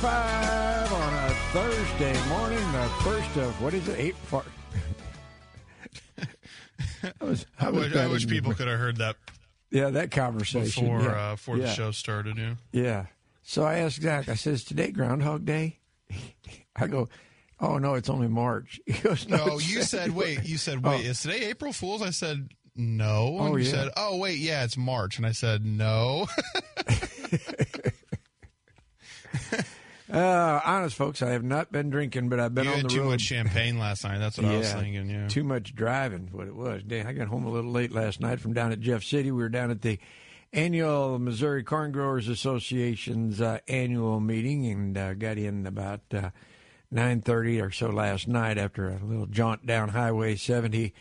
505 on a Thursday morning, the first of, what is it, eight? Four, I, was, I, wish, I wish people could have heard that. Yeah, that conversation before yeah. uh, before yeah. the show started. Yeah. Yeah. So I asked Zach. I says, "Today Groundhog Day." I go, "Oh no, it's only March." He goes, "No, no you said wait. You said wait. Oh. Is today April Fools?" I said, "No." And oh, you yeah. said, "Oh wait, yeah, it's March." And I said, "No." Uh, honest folks, I have not been drinking, but I've been you on had the too road. much champagne last night. That's what yeah, I was thinking. Yeah, too much driving. What it was. Dang, I got home a little late last night from down at Jeff City. We were down at the annual Missouri Corn Growers Association's uh, annual meeting, and uh, got in about uh, nine thirty or so last night after a little jaunt down Highway seventy.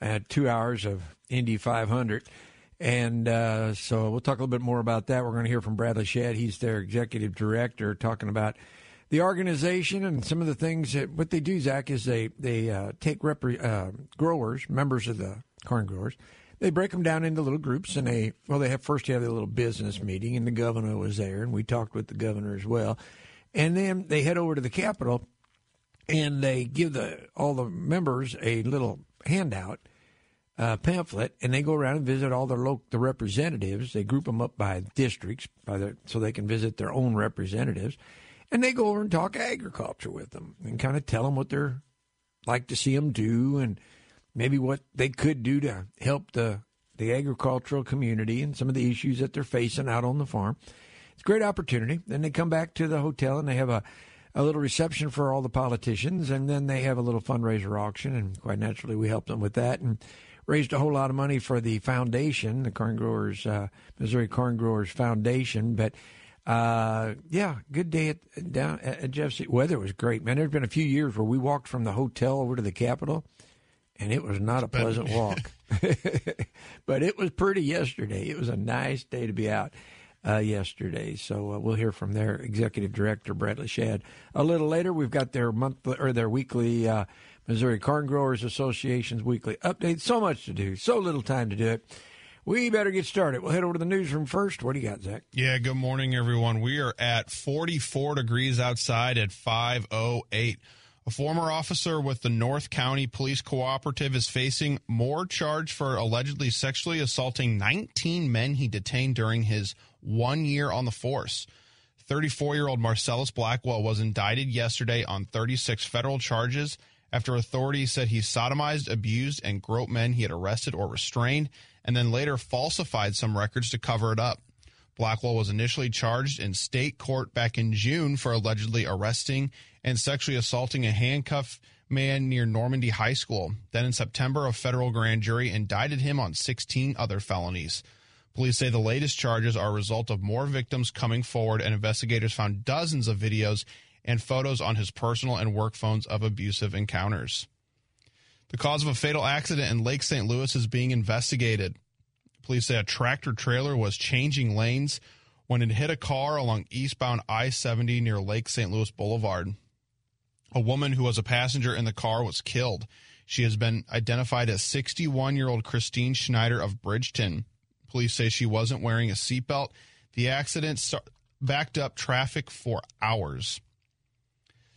I had two hours of Indy five hundred. And uh, so we'll talk a little bit more about that. We're going to hear from Bradley Schad. He's their executive director, talking about the organization and some of the things that what they do. Zach is they they uh, take uh, growers, members of the corn growers, they break them down into little groups, and they well they have first have a little business meeting, and the governor was there, and we talked with the governor as well, and then they head over to the Capitol, and they give the all the members a little handout uh, pamphlet, and they go around and visit all their local the representatives. They group them up by districts, by their, so they can visit their own representatives, and they go over and talk agriculture with them and kind of tell them what they're like to see them do, and maybe what they could do to help the the agricultural community and some of the issues that they're facing out on the farm. It's a great opportunity. Then they come back to the hotel and they have a a little reception for all the politicians, and then they have a little fundraiser auction, and quite naturally we help them with that and raised a whole lot of money for the foundation, the Corn Growers, uh, Missouri Corn Growers Foundation. But uh, yeah, good day at down at Jeff City. Weather was great, man. There's been a few years where we walked from the hotel over to the Capitol, and it was not a pleasant walk. but it was pretty yesterday. It was a nice day to be out. Uh, yesterday, so uh, we'll hear from their executive director Bradley Schad a little later. We've got their monthly or their weekly uh, Missouri Corn Growers Association's weekly update. So much to do, so little time to do it. We better get started. We'll head over to the newsroom first. What do you got, Zach? Yeah, good morning, everyone. We are at 44 degrees outside at 508. A former officer with the North County Police Cooperative is facing more charge for allegedly sexually assaulting 19 men he detained during his one year on the force. 34 year old Marcellus Blackwell was indicted yesterday on 36 federal charges after authorities said he sodomized, abused, and groped men he had arrested or restrained, and then later falsified some records to cover it up. Blackwell was initially charged in state court back in June for allegedly arresting and sexually assaulting a handcuffed man near Normandy High School. Then in September, a federal grand jury indicted him on 16 other felonies. Police say the latest charges are a result of more victims coming forward, and investigators found dozens of videos and photos on his personal and work phones of abusive encounters. The cause of a fatal accident in Lake St. Louis is being investigated. Police say a tractor trailer was changing lanes when it hit a car along eastbound I 70 near Lake St. Louis Boulevard. A woman who was a passenger in the car was killed. She has been identified as 61 year old Christine Schneider of Bridgeton. Police say she wasn't wearing a seatbelt. The accident backed up traffic for hours.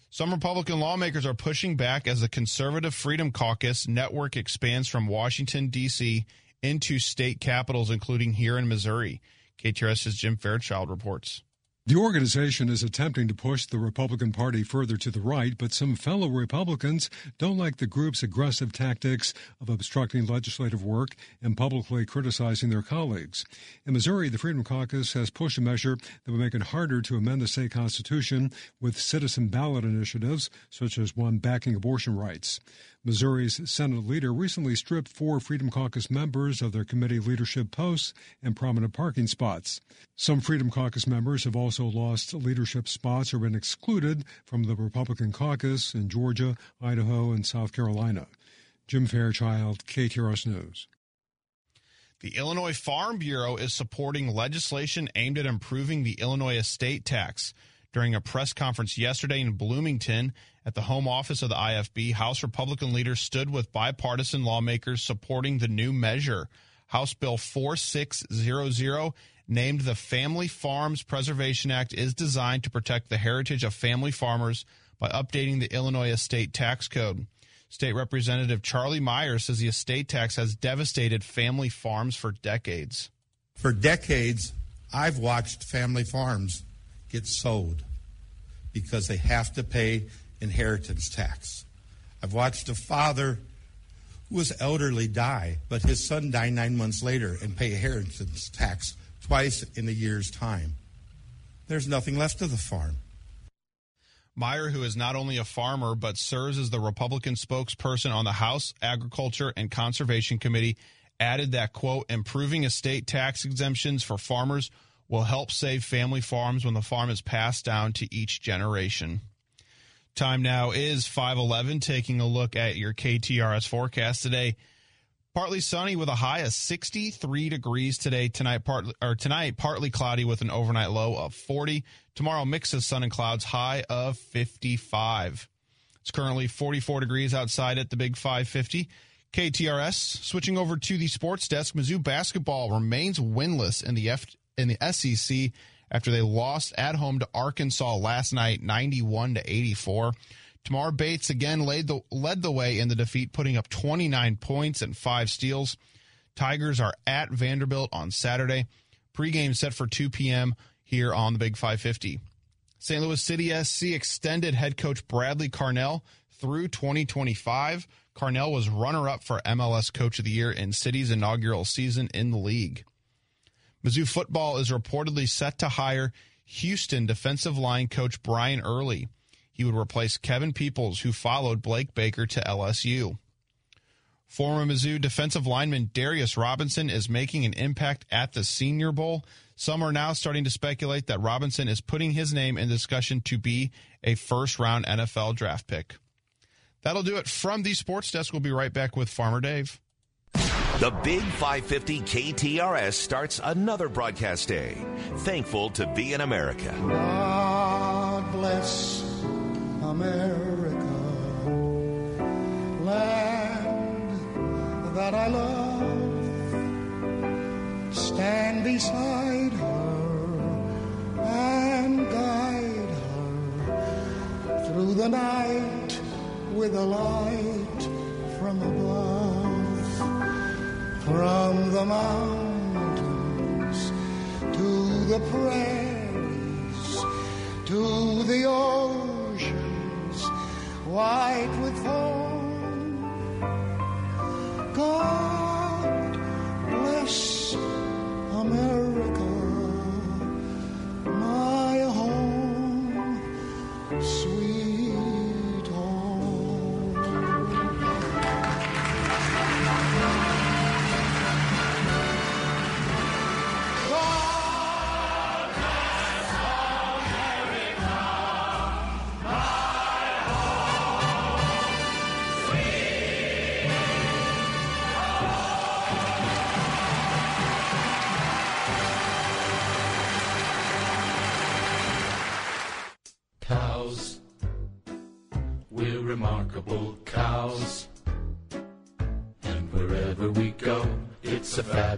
Some Republican lawmakers are pushing back as the Conservative Freedom Caucus network expands from Washington, D.C. into state capitals, including here in Missouri. KTRS's Jim Fairchild reports. The organization is attempting to push the Republican Party further to the right, but some fellow Republicans don't like the group's aggressive tactics of obstructing legislative work and publicly criticizing their colleagues. In Missouri, the Freedom Caucus has pushed a measure that would make it harder to amend the state constitution with citizen ballot initiatives, such as one backing abortion rights. Missouri's Senate leader recently stripped four Freedom Caucus members of their committee leadership posts and prominent parking spots. Some Freedom Caucus members have also lost leadership spots or been excluded from the Republican caucus in Georgia, Idaho, and South Carolina. Jim Fairchild, KTRS News. The Illinois Farm Bureau is supporting legislation aimed at improving the Illinois estate tax. During a press conference yesterday in Bloomington at the home office of the IFB, House Republican leaders stood with bipartisan lawmakers supporting the new measure. House Bill 4600, named the Family Farms Preservation Act, is designed to protect the heritage of family farmers by updating the Illinois estate tax code. State Representative Charlie Meyer says the estate tax has devastated family farms for decades. For decades, I've watched family farms get sold because they have to pay inheritance tax. I've watched a father who was elderly die, but his son die nine months later and pay inheritance tax twice in a year's time. There's nothing left of the farm. Meyer, who is not only a farmer but serves as the Republican spokesperson on the House Agriculture and Conservation Committee, added that, quote, improving estate tax exemptions for farmers will help save family farms when the farm is passed down to each generation. Time now is 511, taking a look at your KTRS forecast today. Partly sunny with a high of 63 degrees today. Tonight, partly or tonight, partly cloudy with an overnight low of 40. Tomorrow, mix of sun and clouds, high of 55. It's currently 44 degrees outside at the Big 550. KTRS switching over to the sports desk. Mizzou basketball remains winless in the F in the SEC after they lost at home to Arkansas last night, 91 to 84. Tamar Bates again the, led the way in the defeat, putting up 29 points and five steals. Tigers are at Vanderbilt on Saturday. Pregame set for 2 p.m. here on the Big 550. St. Louis City SC extended head coach Bradley Carnell through 2025. Carnell was runner up for MLS Coach of the Year in City's inaugural season in the league. Mizzou football is reportedly set to hire Houston defensive line coach Brian Early. He would replace Kevin Peoples, who followed Blake Baker to LSU. Former Mizzou defensive lineman Darius Robinson is making an impact at the Senior Bowl. Some are now starting to speculate that Robinson is putting his name in discussion to be a first round NFL draft pick. That'll do it from the sports desk. We'll be right back with Farmer Dave. The Big 550 KTRS starts another broadcast day. Thankful to be in America. God bless America, land that I love. Stand beside her and guide her through the night with a light from above. From the mountains to the prairies to the oceans white with foam. God bless America, my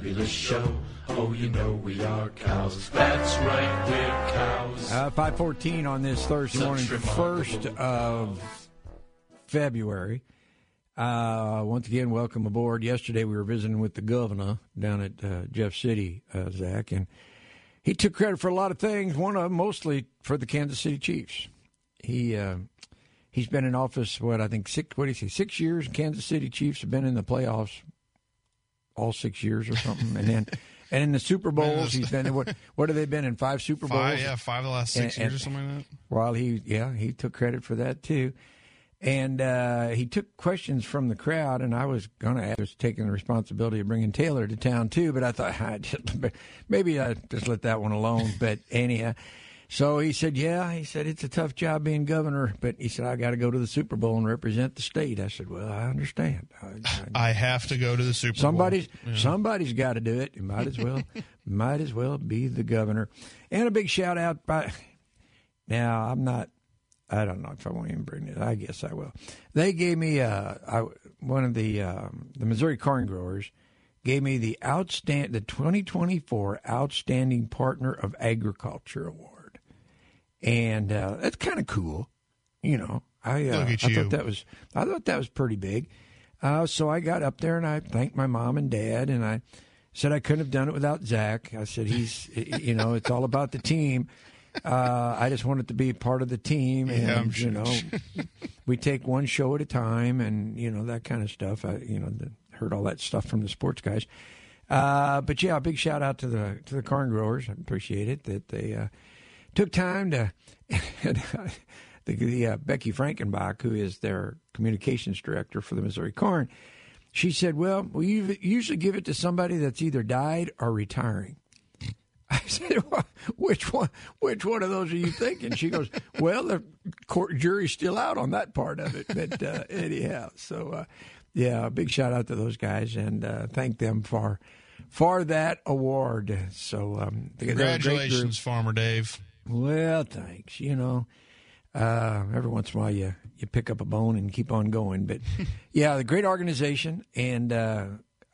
fabulous show. Oh, you know we are cows. That's right, we're cows. Uh, 514 on this Thursday morning, remarkable 1st of February. Uh, once again, welcome aboard. Yesterday we were visiting with the governor down at uh, Jeff City, uh, Zach, and he took credit for a lot of things. One of them mostly for the Kansas City Chiefs. He uh, he's been in office what I think six what do you say six years. Kansas City Chiefs have been in the playoffs all six years or something, and then and in the Super Bowls he's been what what have they been in five Super Bowls? Five, yeah, five of the last six And- years and- or something like that. While he, yeah, he took credit for that too. And uh, he took questions from the crowd, and I was going to ask, was taking the responsibility of bringing Taylor to town too, but I thought I just, maybe I just let that one alone. But anyhow, so he said, "Yeah," he said, "It's a tough job being governor," but he said, "I got to go to the Super Bowl and represent the state." I said, "Well, I understand. I, I, I have to go to the Super Somebody's Bowl. somebody's got to do it. You might as well might as well be the governor. And a big shout out by now I'm not I don't know if I want to even bring it. I guess I will. They gave me uh I, one of the um, the Missouri corn growers gave me the outstand the 2024 Outstanding Partner of Agriculture Award, and uh, that's kind of cool. You know, I uh, Look at I you. thought that was I thought that was pretty big. Uh, so I got up there and I thanked my mom and dad, and I said I couldn't have done it without Zach. I said he's you know it's all about the team. Uh, I just wanted to be part of the team, and Yeah, I'm you know we take one show at a time, and you know that kind of stuff. I you know the, heard all that stuff from the sports guys. Uh, but yeah, a big shout out to the to the corn growers. I appreciate it that they uh, took time to. the, the uh, Becky Frankenbach, who is their communications director for the Missouri Corn, she said, "Well, we usually give it to somebody that's either died or retiring." I said, well, "Which one? Which one of those are you thinking?" She goes, "Well, the court jury's still out on that part of it, but uh, anyhow." So, uh, yeah, big shout out to those guys and uh, thank them for for that award. So, um. Congratulations, Farmer Dave. Well, thanks. You know, uh, every once in a while you you pick up a bone and keep on going. But yeah, the great organization, and uh,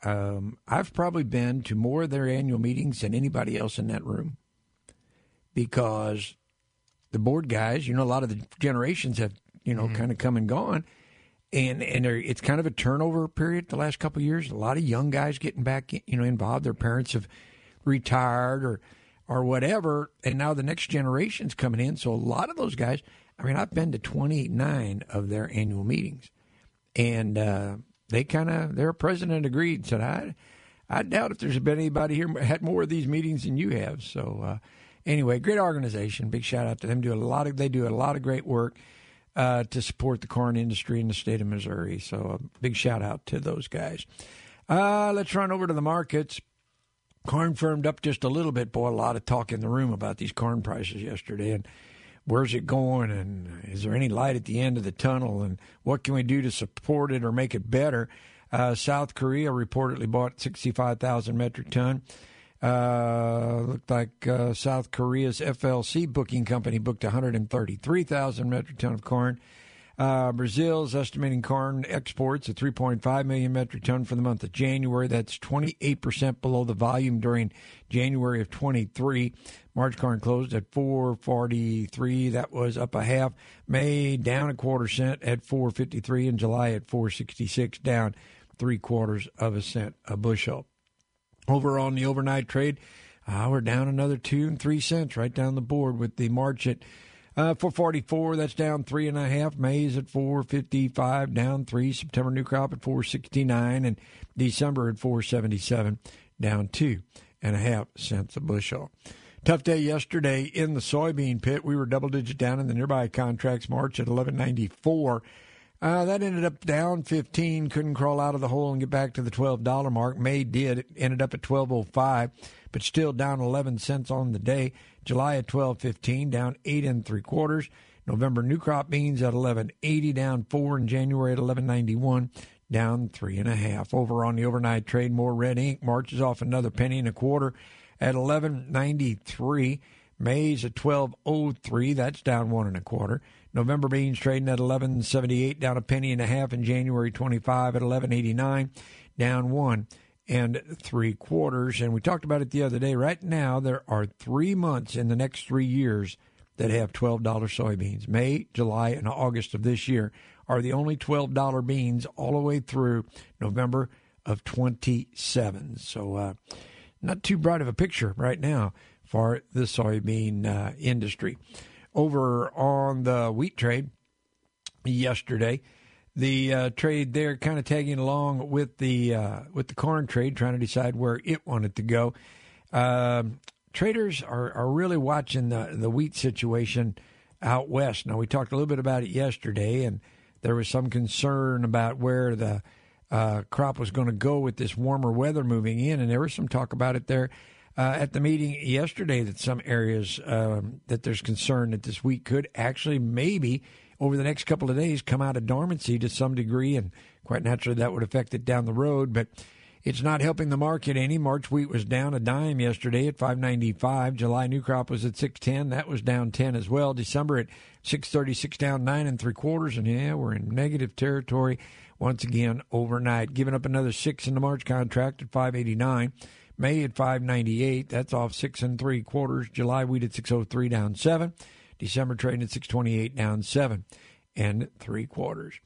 um, I've probably been to more of their annual meetings than anybody else in that room because the board guys, you know, a lot of the generations have you know kind of come and gone. And and it's kind of a turnover period the last couple of years. A lot of young guys getting back, you know, involved. Their parents have retired or or whatever, and now the next generation's coming in. So a lot of those guys. I mean, I've been to 29 of their annual meetings, and uh, they kind of their president agreed. Said I, I doubt if there's been anybody here had more of these meetings than you have. So uh, anyway, great organization. Big shout out to them. Do a lot of they do a lot of great work uh, to support the corn industry in the state of Missouri. So a big shout out to those guys. Uh, let's run over to the markets. Corn firmed up just a little bit. Boy, a lot of talk in the room about these corn prices yesterday and where's it going and is there any light at the end of the tunnel and what can we do to support it or make it better? Uh, South Korea reportedly bought 65,000 metric ton. Uh, looked like uh, South Korea's FLC booking company booked 133,000 metric ton of corn. Uh, Brazil's estimating corn exports at 3.5 million metric ton for the month of January. That's 28% below the volume during January of 23. March corn closed at 443. That was up a half. May down a quarter cent at 453. And July at 466, down three quarters of a cent a bushel. Over on the overnight trade, uh, we're down another two and three cents right down the board with the March at uh, 444. That's down three and a half. May's at 455, down three. September new crop at 469, and December at 477, down two and a half cents a bushel. Tough day yesterday in the soybean pit. We were double digit down in the nearby contracts. March at 1194. Uh, that ended up down 15. Couldn't crawl out of the hole and get back to the $12 mark. May did. It ended up at 1205, but still down 11 cents on the day. July at 1215, down eight and three quarters. November new crop beans at 1180, down four. In January at 1191, down three and a half. Over on the overnight trade, more red ink marches off another penny and a quarter at 1193. May's at 1203, that's down one and a quarter. November beans trading at 1178, down a penny and a half. In January 25 at 1189, down one and three quarters. And we talked about it the other day. Right now, there are three months in the next three years that have $12 soybeans. May, July, and August of this year are the only $12 beans all the way through November of 27. So, uh, not too bright of a picture right now for the soybean uh, industry. Over on the wheat trade yesterday, the uh, trade there kind of tagging along with the uh, with the corn trade, trying to decide where it wanted to go. Um, traders are, are really watching the the wheat situation out west. Now we talked a little bit about it yesterday, and there was some concern about where the uh, crop was going to go with this warmer weather moving in, and there was some talk about it there uh, at the meeting yesterday that some areas um, that there's concern that this wheat could actually maybe over the next couple of days come out of dormancy to some degree, and quite naturally that would affect it down the road, but. It's not helping the market any. March wheat was down a dime yesterday at 595. July new crop was at 610. That was down 10 as well. December at 636 down nine and three quarters. And yeah, we're in negative territory once again overnight, giving up another six in the March contract at 589. May at 598. That's off six and three quarters. July wheat at 603 down seven. December trading at 628 down seven and three quarters.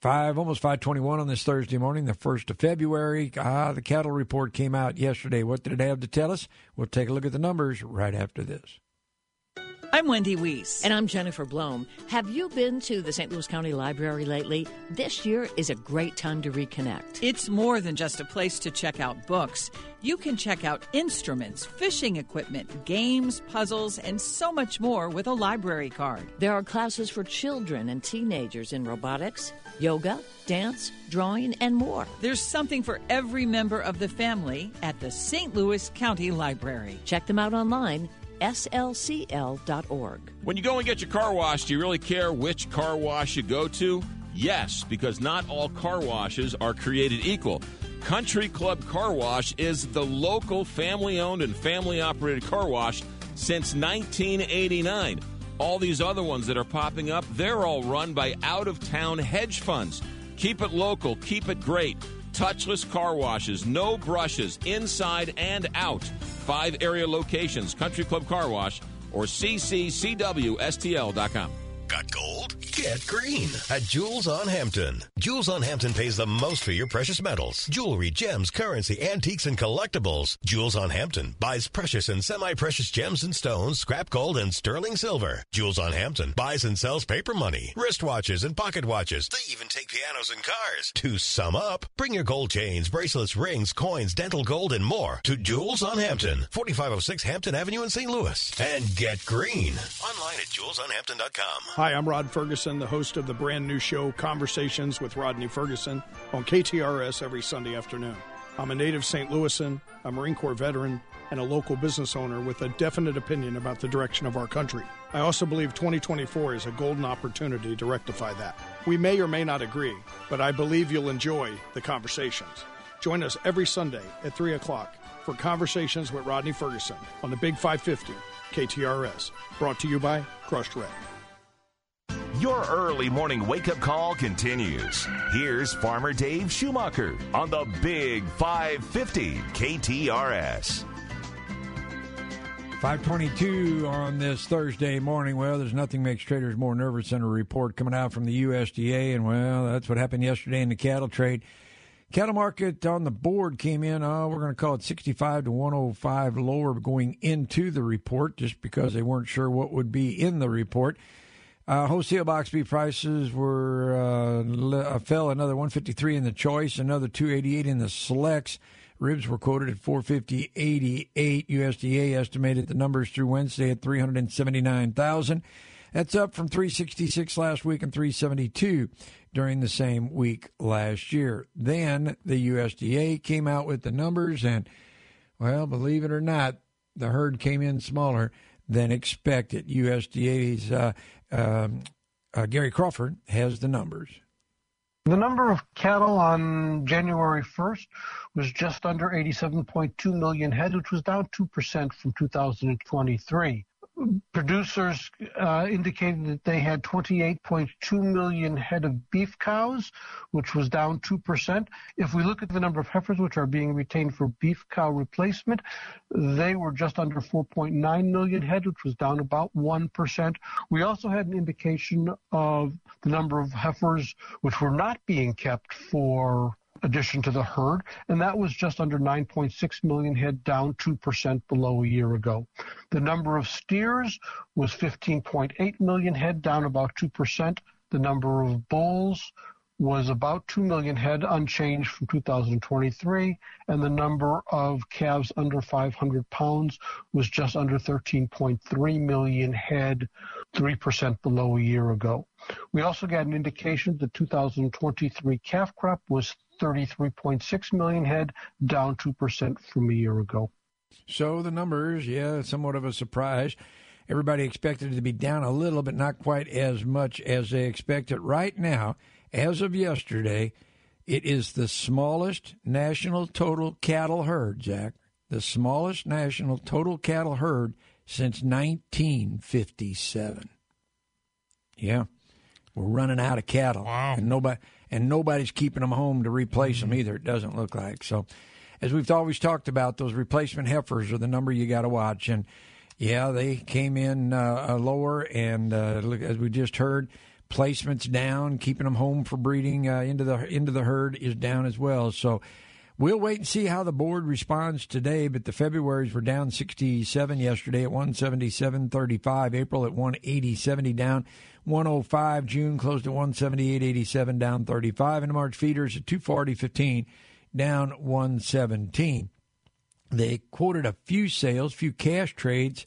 Five, almost 521 on this Thursday morning, the 1st of February. Ah, the cattle report came out yesterday. What did it have to tell us? We'll take a look at the numbers right after this. I'm Wendy Weiss. And I'm Jennifer Blome. Have you been to the St. Louis County Library lately? This year is a great time to reconnect. It's more than just a place to check out books. You can check out instruments, fishing equipment, games, puzzles, and so much more with a library card. There are classes for children and teenagers in robotics, yoga, dance, drawing, and more. There's something for every member of the family at the St. Louis County Library. Check them out online slcl.org. When you go and get your car washed, do you really care which car wash you go to? Yes, because not all car washes are created equal. Country Club Car Wash is the local family owned and family operated car wash since 1989. All these other ones that are popping up, they're all run by out of town hedge funds. Keep it local, keep it great. Touchless car washes, no brushes, inside and out. Five area locations Country Club Car Wash or cccwstl.com. Got gold? Get green at Jewels on Hampton. Jewels on Hampton pays the most for your precious metals, jewelry, gems, currency, antiques, and collectibles. Jewels on Hampton buys precious and semi-precious gems and stones, scrap gold, and sterling silver. Jewels on Hampton buys and sells paper money, wristwatches, and pocket watches. They even take pianos and cars. To sum up, bring your gold chains, bracelets, rings, coins, dental gold, and more to Jewels on Hampton, 4506 Hampton Avenue in St. Louis. And get green. Online at jewelsonhampton.com. Hi, I'm Rod Ferguson, the host of the brand new show Conversations with Rodney Ferguson on KTRS every Sunday afternoon. I'm a native St. Louisan, a Marine Corps veteran, and a local business owner with a definite opinion about the direction of our country. I also believe 2024 is a golden opportunity to rectify that. We may or may not agree, but I believe you'll enjoy the conversations. Join us every Sunday at 3 o'clock for Conversations with Rodney Ferguson on the Big 550 KTRS, brought to you by Crushed Red. Your early morning wake up call continues. Here's Farmer Dave Schumacher on the Big 550 KTRS. 522 on this Thursday morning. Well, there's nothing makes traders more nervous than a report coming out from the USDA, and well, that's what happened yesterday in the cattle trade. Cattle market on the board came in, uh, we're going to call it 65 to 105 lower going into the report just because they weren't sure what would be in the report. Uh, wholesale box beef prices were uh, fell another 153 in the choice, another 288 in the selects. Ribs were quoted at 450.88. USDA estimated the numbers through Wednesday at 379,000. That's up from 366 last week and 372 during the same week last year. Then the USDA came out with the numbers, and well, believe it or not, the herd came in smaller than expected. USDA's uh, um, uh, Gary Crawford has the numbers. The number of cattle on January 1st was just under 87.2 million head, which was down 2% from 2023 producers uh, indicated that they had 28.2 million head of beef cows, which was down 2%. If we look at the number of heifers which are being retained for beef cow replacement, they were just under 4.9 million head, which was down about 1%. We also had an indication of the number of heifers which were not being kept for addition to the herd, and that was just under 9.6 million head, down 2% below a year ago. The number of steers was 15.8 million head, down about 2%. The number of bulls was about 2 million head, unchanged from 2023, and the number of calves under 500 pounds was just under 13.3 million head, 3% below a year ago. We also got an indication the 2023 calf crop was 33.6 million head, down 2% from a year ago. So the numbers, yeah, somewhat of a surprise. Everybody expected it to be down a little, but not quite as much as they expected. Right now, as of yesterday, it is the smallest national total cattle herd, Zach. The smallest national total cattle herd since 1957. Yeah. We're running out of cattle. Wow. And nobody and nobody's keeping them home to replace them either. It doesn't look like so. As we've always talked about, those replacement heifers are the number you got to watch, and yeah, they came in uh, lower, and uh, as we just heard, placements down, keeping them home for breeding uh, into the into the herd is down as well. So We'll wait and see how the board responds today, but the Februarys were down 67 yesterday at 177.35. April at 180.70 down 105. June closed at 178.87 down 35. And March feeders at 240.15 down 117. They quoted a few sales, few cash trades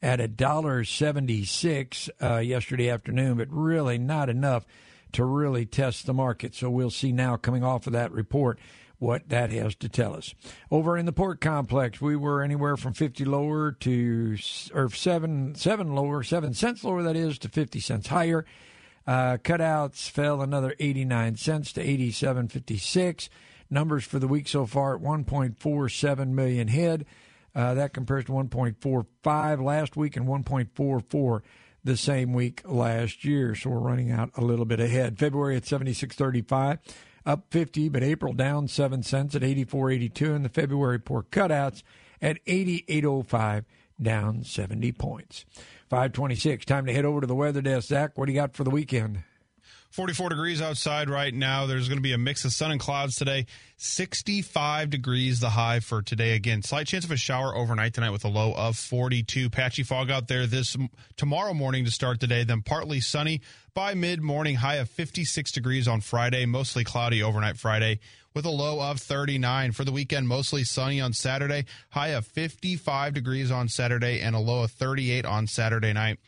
at a dollar seventy six uh, yesterday afternoon, but really not enough to really test the market. So we'll see now coming off of that report what that has to tell us. Over in the pork complex, we were anywhere from 50 lower to, or 7, 7 lower, 7 cents lower, that is, to 50 cents higher. Uh, cutouts fell another 89 cents to 87.56. Numbers for the week so far at 1.47 million head. Uh, that compares to 1.45 last week and 1.44 the same week last year. So we're running out a little bit ahead. February at 76.35 up 50, but April down 7 cents at 84.82, and the February pork cutouts at 88.05, down 70 points. 526, time to head over to the weather desk. Zach, what do you got for the weekend? 44 degrees outside right now. There's going to be a mix of sun and clouds today. 65 degrees the high for today. Again, slight chance of a shower overnight tonight with a low of 42. Patchy fog out there this tomorrow morning to start the day. Then partly sunny by mid morning. High of 56 degrees on Friday. Mostly cloudy overnight Friday with a low of 39. For the weekend, mostly sunny on Saturday. High of 55 degrees on Saturday and a low of 38 on Saturday night.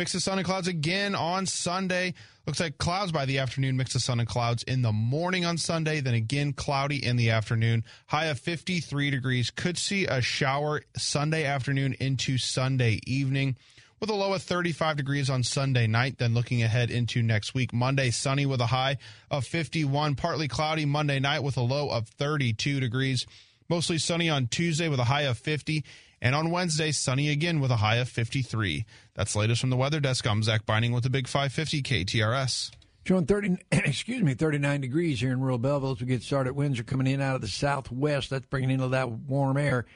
Mix of sun and clouds again on Sunday. Looks like clouds by the afternoon, mix of sun and clouds in the morning on Sunday, then again cloudy in the afternoon. High of 53 degrees. Could see a shower Sunday afternoon into Sunday evening with a low of 35 degrees on Sunday night. Then looking ahead into next week, Monday sunny with a high of 51, partly cloudy Monday night with a low of 32 degrees. Mostly sunny on Tuesday with a high of 50 and on Wednesday, sunny again with a high of 53. That's latest from the weather desk. I'm Zach Binding with the Big 550 KTRS. Showing 30, excuse me, 39 degrees here in rural Belleville as we get started. Winds are coming in out of the southwest. That's bringing in all that warm air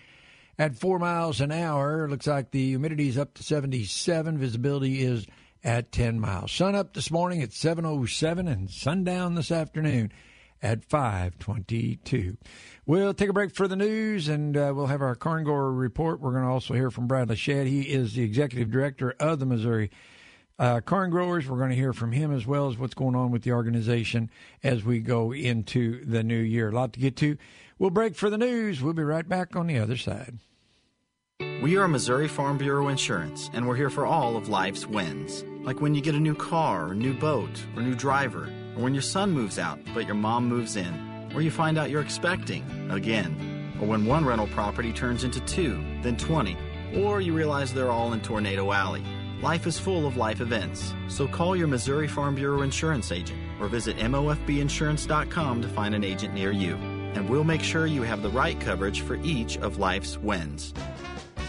at four miles an hour. Looks like the humidity is up to 77. Visibility is at 10 miles. Sun up this morning at 7:07 and sundown this afternoon at 522. We'll take a break for the news and uh, we'll have our corn grower report. We're going to also hear from Bradley Shedd. He is the executive director of the Missouri uh, Corn Growers. We're going to hear from him as well as what's going on with the organization as we go into the new year. A lot to get to. We'll break for the news. We'll be right back on the other side. We are Missouri Farm Bureau Insurance, and we're here for all of life's wins. Like when you get a new car, or new boat, or new driver or when your son moves out but your mom moves in, or you find out you're expecting again, or when one rental property turns into two, then 20, or you realize they're all in Tornado Alley. Life is full of life events, so call your Missouri Farm Bureau insurance agent or visit MOFBinsurance.com to find an agent near you, and we'll make sure you have the right coverage for each of life's wins.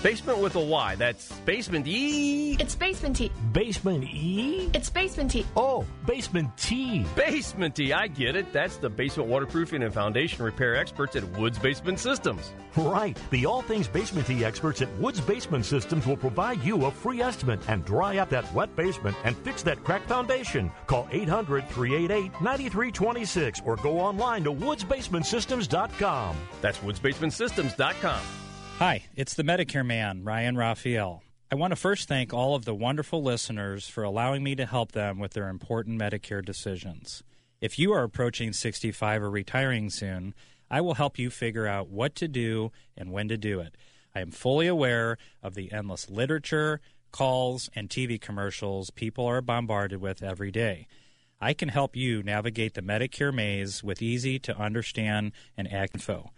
Basement with a Y. That's basement E. It's basement T. Basement E? It's basement T. Oh, basement T. Basement T. I get it. That's the basement waterproofing and foundation repair experts at Woods Basement Systems. Right. The all things basement T experts at Woods Basement Systems will provide you a free estimate and dry up that wet basement and fix that cracked foundation. Call 800 388 9326 or go online to woodsbasementsystems.com. That's woodsbasementsystems.com. Hi, it's the Medicare man, Ryan Raphael. I want to first thank all of the wonderful listeners for allowing me to help them with their important Medicare decisions. If you are approaching 65 or retiring soon, I will help you figure out what to do and when to do it. I am fully aware of the endless literature, calls, and TV commercials people are bombarded with every day. I can help you navigate the Medicare maze with easy to understand and accurate info.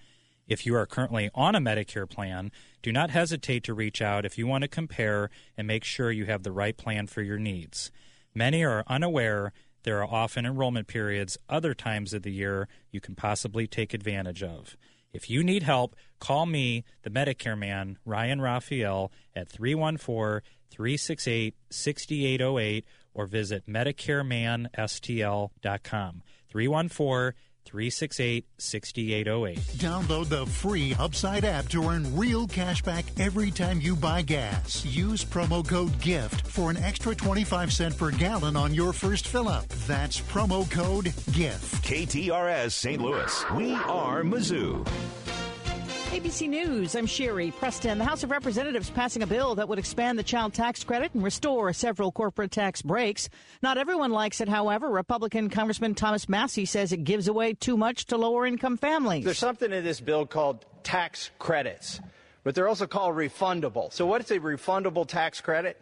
If you are currently on a Medicare plan, do not hesitate to reach out if you want to compare and make sure you have the right plan for your needs. Many are unaware there are often enrollment periods other times of the year you can possibly take advantage of. If you need help, call me, the Medicare man, Ryan Raphael, at 314 368 6808 or visit MedicareManSTL.com. 314 368 6808. Download the free Upside app to earn real cash back every time you buy gas. Use promo code GIFT for an extra 25 cent per gallon on your first fill up. That's promo code GIFT. KTRS St. Louis. We are Mizzou. ABC News, I'm Sherry Preston. The House of Representatives passing a bill that would expand the child tax credit and restore several corporate tax breaks. Not everyone likes it, however. Republican Congressman Thomas Massie says it gives away too much to lower income families. There's something in this bill called tax credits, but they're also called refundable. So, what is a refundable tax credit?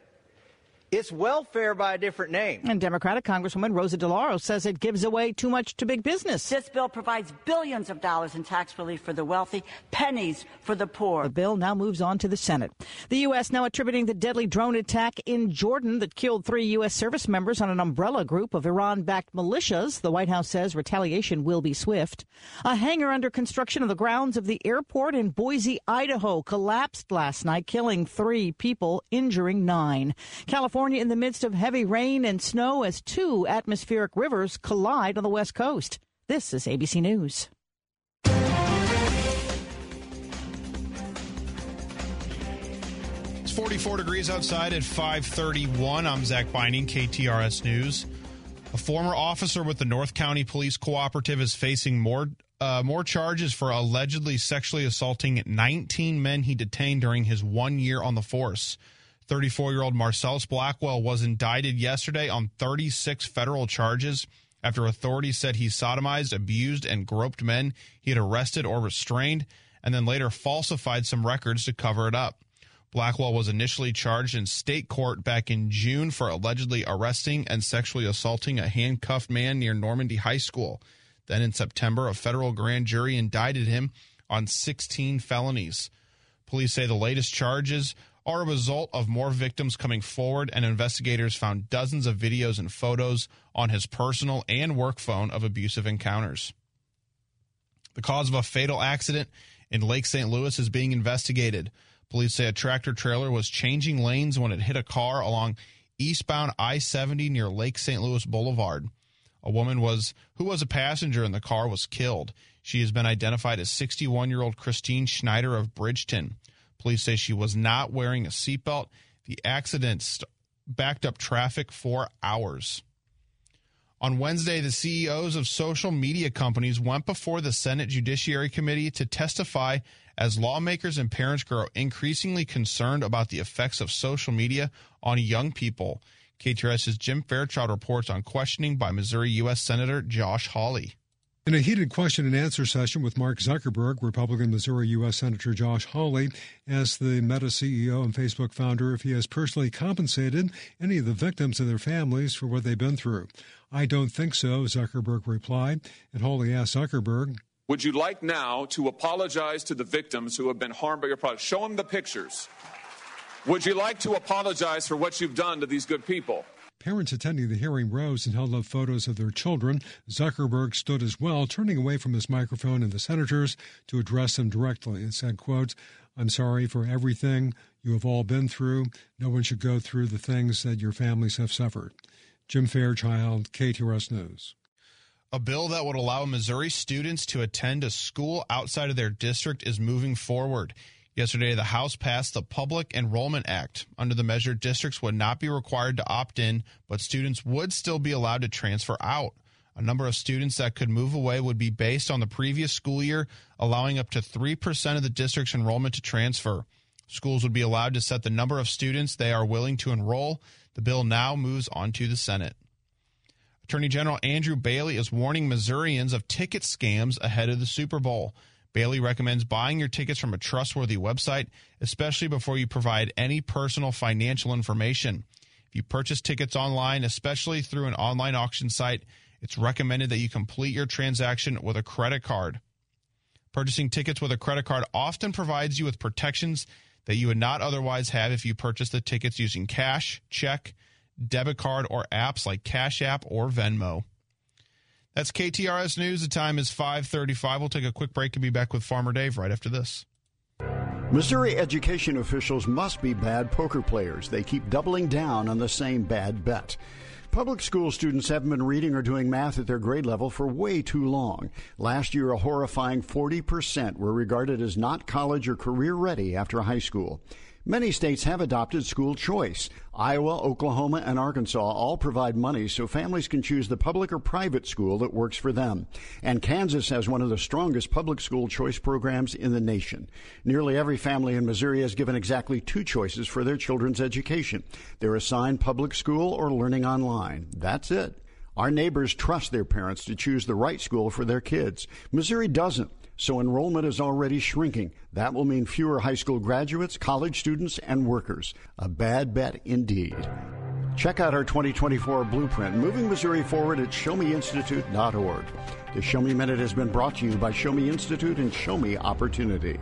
It's welfare by a different name. And Democratic Congresswoman Rosa DeLauro says it gives away too much to big business. This bill provides billions of dollars in tax relief for the wealthy, pennies for the poor. The bill now moves on to the Senate. The U.S. now attributing the deadly drone attack in Jordan that killed three U.S. service members on an umbrella group of Iran backed militias. The White House says retaliation will be swift. A hangar under construction on the grounds of the airport in Boise, Idaho collapsed last night, killing three people, injuring nine. California California in the midst of heavy rain and snow as two atmospheric rivers collide on the west coast. This is ABC News. It's 44 degrees outside at 531. I'm Zach Binding, KTRS News. A former officer with the North County Police Cooperative is facing more uh, more charges for allegedly sexually assaulting 19 men he detained during his one year on the force. 34 year old Marcellus Blackwell was indicted yesterday on 36 federal charges after authorities said he sodomized, abused, and groped men he had arrested or restrained, and then later falsified some records to cover it up. Blackwell was initially charged in state court back in June for allegedly arresting and sexually assaulting a handcuffed man near Normandy High School. Then in September, a federal grand jury indicted him on 16 felonies. Police say the latest charges are a result of more victims coming forward, and investigators found dozens of videos and photos on his personal and work phone of abusive encounters. The cause of a fatal accident in Lake St. Louis is being investigated. Police say a tractor trailer was changing lanes when it hit a car along eastbound I 70 near Lake St. Louis Boulevard. A woman was who was a passenger in the car was killed. She has been identified as 61 year old Christine Schneider of Bridgeton. Police say she was not wearing a seatbelt. The accident st- backed up traffic for hours. On Wednesday, the CEOs of social media companies went before the Senate Judiciary Committee to testify as lawmakers and parents grow increasingly concerned about the effects of social media on young people. KTRS's Jim Fairchild reports on questioning by Missouri U.S. Senator Josh Hawley. In a heated question and answer session with Mark Zuckerberg, Republican Missouri U.S. Senator Josh Hawley asked the Meta CEO and Facebook founder if he has personally compensated any of the victims and their families for what they've been through. I don't think so, Zuckerberg replied. And Hawley asked Zuckerberg, Would you like now to apologize to the victims who have been harmed by your product? Show them the pictures. Would you like to apologize for what you've done to these good people? Parents attending the hearing rose and held up photos of their children. Zuckerberg stood as well, turning away from his microphone and the senators to address them directly and said, quote, I'm sorry for everything you have all been through. No one should go through the things that your families have suffered. Jim Fairchild, KTRS News. A bill that would allow Missouri students to attend a school outside of their district is moving forward. Yesterday, the House passed the Public Enrollment Act. Under the measure, districts would not be required to opt in, but students would still be allowed to transfer out. A number of students that could move away would be based on the previous school year, allowing up to 3% of the district's enrollment to transfer. Schools would be allowed to set the number of students they are willing to enroll. The bill now moves on to the Senate. Attorney General Andrew Bailey is warning Missourians of ticket scams ahead of the Super Bowl. Bailey recommends buying your tickets from a trustworthy website, especially before you provide any personal financial information. If you purchase tickets online, especially through an online auction site, it's recommended that you complete your transaction with a credit card. Purchasing tickets with a credit card often provides you with protections that you would not otherwise have if you purchased the tickets using cash, check, debit card, or apps like Cash App or Venmo. That's KTRS News. The time is 535. We'll take a quick break and be back with Farmer Dave right after this. Missouri education officials must be bad poker players. They keep doubling down on the same bad bet. Public school students haven't been reading or doing math at their grade level for way too long. Last year, a horrifying 40% were regarded as not college or career ready after high school. Many states have adopted school choice. Iowa, Oklahoma, and Arkansas all provide money so families can choose the public or private school that works for them. And Kansas has one of the strongest public school choice programs in the nation. Nearly every family in Missouri is given exactly two choices for their children's education. They're assigned public school or learning online. That's it. Our neighbors trust their parents to choose the right school for their kids. Missouri doesn't so enrollment is already shrinking. That will mean fewer high school graduates, college students, and workers. A bad bet indeed. Check out our 2024 blueprint, Moving Missouri Forward at ShowMeInstitute.org. The Show Me Minute has been brought to you by Show Me Institute and Show Me Opportunity.